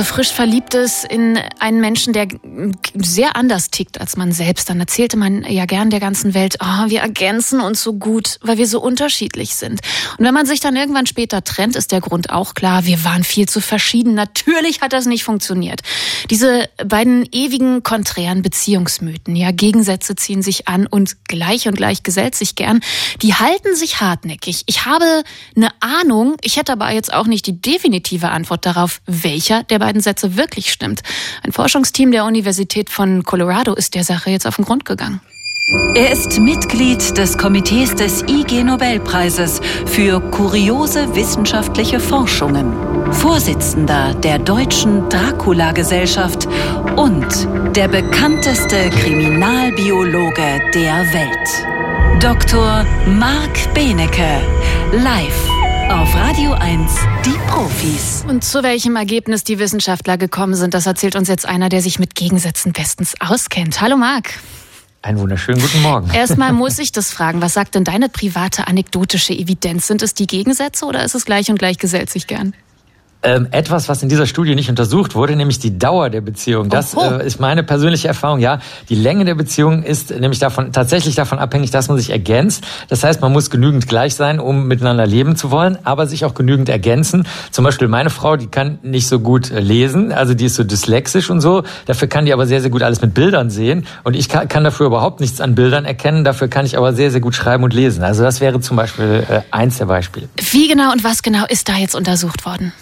so frisch verliebt ist in einen Menschen, der sehr anders tickt als man selbst, dann erzählte man ja gern der ganzen Welt, oh, wir ergänzen uns so gut, weil wir so unterschiedlich sind. Und wenn man sich dann irgendwann später trennt, ist der Grund auch klar, wir waren viel zu verschieden. Natürlich hat das nicht funktioniert. Diese beiden ewigen konträren Beziehungsmythen, ja, Gegensätze ziehen sich an und gleich und gleich gesellt sich gern, die halten sich hartnäckig. Ich habe eine Ahnung, ich hätte aber jetzt auch nicht die definitive Antwort darauf, welcher der beiden Sätze wirklich stimmt. Ein Forschungsteam der Universität von Colorado ist der Sache jetzt auf den Grund gegangen. Er ist Mitglied des Komitees des IG Nobelpreises für kuriose wissenschaftliche Forschungen, Vorsitzender der Deutschen Dracula-Gesellschaft und der bekannteste Kriminalbiologe der Welt. Dr. Marc Benecke, live auf Radio 1, die Profis. Und zu welchem Ergebnis die Wissenschaftler gekommen sind, das erzählt uns jetzt einer, der sich mit Gegensätzen bestens auskennt. Hallo Marc. Einen wunderschönen guten Morgen. Erstmal muss ich das fragen. Was sagt denn deine private anekdotische Evidenz? Sind es die Gegensätze oder ist es gleich und gleich gesellt sich gern? Ähm, etwas, was in dieser Studie nicht untersucht wurde, nämlich die Dauer der Beziehung. Das äh, ist meine persönliche Erfahrung. Ja, die Länge der Beziehung ist nämlich davon tatsächlich davon abhängig, dass man sich ergänzt. Das heißt, man muss genügend gleich sein, um miteinander leben zu wollen, aber sich auch genügend ergänzen. Zum Beispiel meine Frau, die kann nicht so gut äh, lesen, also die ist so dyslexisch und so. Dafür kann die aber sehr, sehr gut alles mit Bildern sehen. Und ich kann, kann dafür überhaupt nichts an Bildern erkennen. Dafür kann ich aber sehr, sehr gut schreiben und lesen. Also das wäre zum Beispiel äh, eins der Beispiele. Wie genau und was genau ist da jetzt untersucht worden?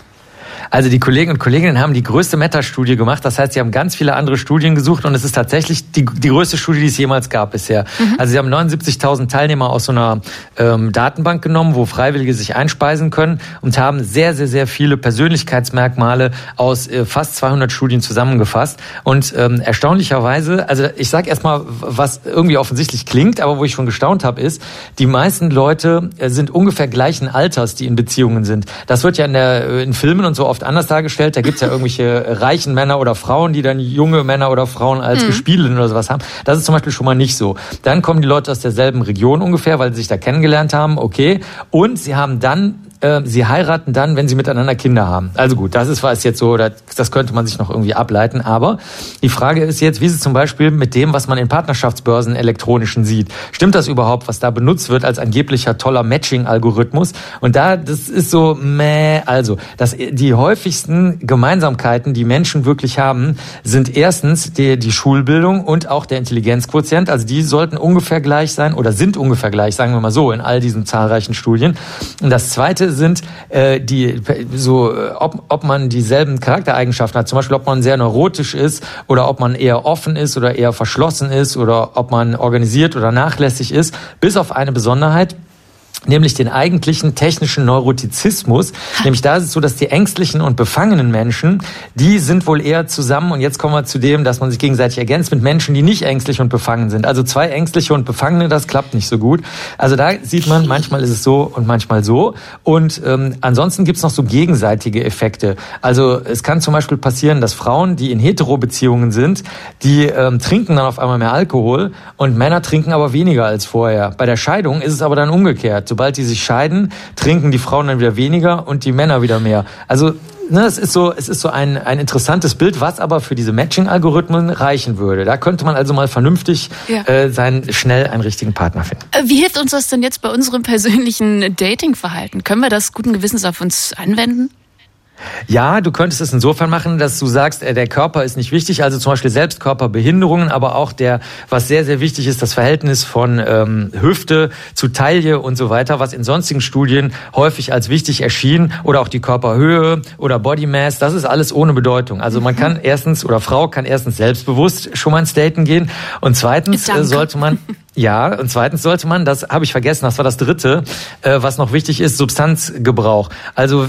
Also die Kollegen und Kolleginnen haben die größte Meta-Studie gemacht. Das heißt, sie haben ganz viele andere Studien gesucht und es ist tatsächlich die, die größte Studie, die es jemals gab bisher. Mhm. Also sie haben 79.000 Teilnehmer aus so einer ähm, Datenbank genommen, wo Freiwillige sich einspeisen können und haben sehr, sehr, sehr viele Persönlichkeitsmerkmale aus äh, fast 200 Studien zusammengefasst. Und ähm, erstaunlicherweise, also ich sage erstmal, was irgendwie offensichtlich klingt, aber wo ich schon gestaunt habe, ist, die meisten Leute äh, sind ungefähr gleichen Alters, die in Beziehungen sind. Das wird ja in, der, äh, in Filmen und so oft anders dargestellt. Da gibt's ja irgendwelche reichen Männer oder Frauen, die dann junge Männer oder Frauen als mhm. Gespielinnen oder sowas haben. Das ist zum Beispiel schon mal nicht so. Dann kommen die Leute aus derselben Region ungefähr, weil sie sich da kennengelernt haben, okay. Und sie haben dann äh, sie heiraten dann, wenn sie miteinander Kinder haben. Also gut, das ist was jetzt so, das könnte man sich noch irgendwie ableiten. Aber die Frage ist jetzt, wie ist es zum Beispiel mit dem, was man in Partnerschaftsbörsen elektronischen sieht? Stimmt das überhaupt, was da benutzt wird als angeblicher toller Matching-Algorithmus? Und da, das ist so, meh, also, dass die häufigsten Gemeinsamkeiten, die Menschen wirklich haben, sind erstens die, die Schulbildung und auch der Intelligenzquotient. Also die sollten ungefähr gleich sein oder sind ungefähr gleich, sagen wir mal so, in all diesen zahlreichen Studien. Und das zweite sind, äh, die so, ob, ob man dieselben Charaktereigenschaften hat, zum Beispiel ob man sehr neurotisch ist oder ob man eher offen ist oder eher verschlossen ist oder ob man organisiert oder nachlässig ist, bis auf eine Besonderheit, nämlich den eigentlichen technischen Neurotizismus. Nämlich da ist es so, dass die ängstlichen und befangenen Menschen, die sind wohl eher zusammen, und jetzt kommen wir zu dem, dass man sich gegenseitig ergänzt mit Menschen, die nicht ängstlich und befangen sind. Also zwei ängstliche und Befangene, das klappt nicht so gut. Also da sieht man, manchmal ist es so und manchmal so. Und ähm, ansonsten gibt's noch so gegenseitige Effekte. Also es kann zum Beispiel passieren, dass Frauen, die in Hetero-Beziehungen sind, die ähm, trinken dann auf einmal mehr Alkohol und Männer trinken aber weniger als vorher. Bei der Scheidung ist es aber dann umgekehrt sobald die sich scheiden, trinken die Frauen dann wieder weniger und die Männer wieder mehr. Also ne, es ist so, es ist so ein, ein interessantes Bild, was aber für diese Matching-Algorithmen reichen würde. Da könnte man also mal vernünftig ja. äh, sein, schnell einen richtigen Partner finden. Äh, wie hilft uns das denn jetzt bei unserem persönlichen Dating-Verhalten? Können wir das guten Gewissens auf uns anwenden? Ja, du könntest es insofern machen, dass du sagst, äh, der Körper ist nicht wichtig, also zum Beispiel Selbstkörperbehinderungen, aber auch der, was sehr, sehr wichtig ist, das Verhältnis von ähm, Hüfte zu Taille und so weiter, was in sonstigen Studien häufig als wichtig erschien, oder auch die Körperhöhe oder Body Mass, das ist alles ohne Bedeutung. Also man mhm. kann erstens, oder Frau kann erstens selbstbewusst schon mal ins Daten gehen und zweitens äh, Danke. sollte man Ja, und zweitens sollte man, das habe ich vergessen, das war das dritte, äh, was noch wichtig ist, Substanzgebrauch. Also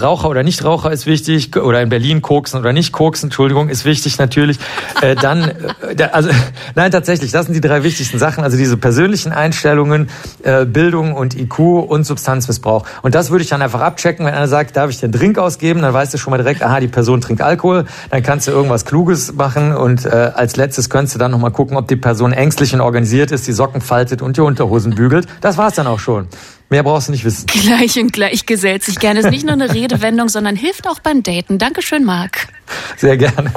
Raucher oder Nichtraucher ist wichtig, oder in Berlin koksen oder nicht koksen, Entschuldigung, ist wichtig natürlich. Äh, dann, äh, also nein, tatsächlich, das sind die drei wichtigsten Sachen, also diese persönlichen Einstellungen, äh, Bildung und IQ und Substanzmissbrauch. Und das würde ich dann einfach abchecken, wenn einer sagt, darf ich den Drink ausgeben, dann weißt du schon mal direkt, aha, die Person trinkt Alkohol, dann kannst du irgendwas Kluges machen und äh, als letztes könntest du dann nochmal gucken, ob die Person ängstlich und organisiert rasiert ist, die Socken faltet und die Unterhosen bügelt. Das war's dann auch schon. Mehr brauchst du nicht wissen. Gleich und gleich gesellt sich gerne. Ist nicht nur eine Redewendung, sondern hilft auch beim Daten. Dankeschön, Marc. Sehr gerne.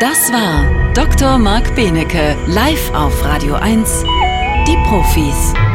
Das war Dr. Marc Benecke live auf Radio 1. Die Profis.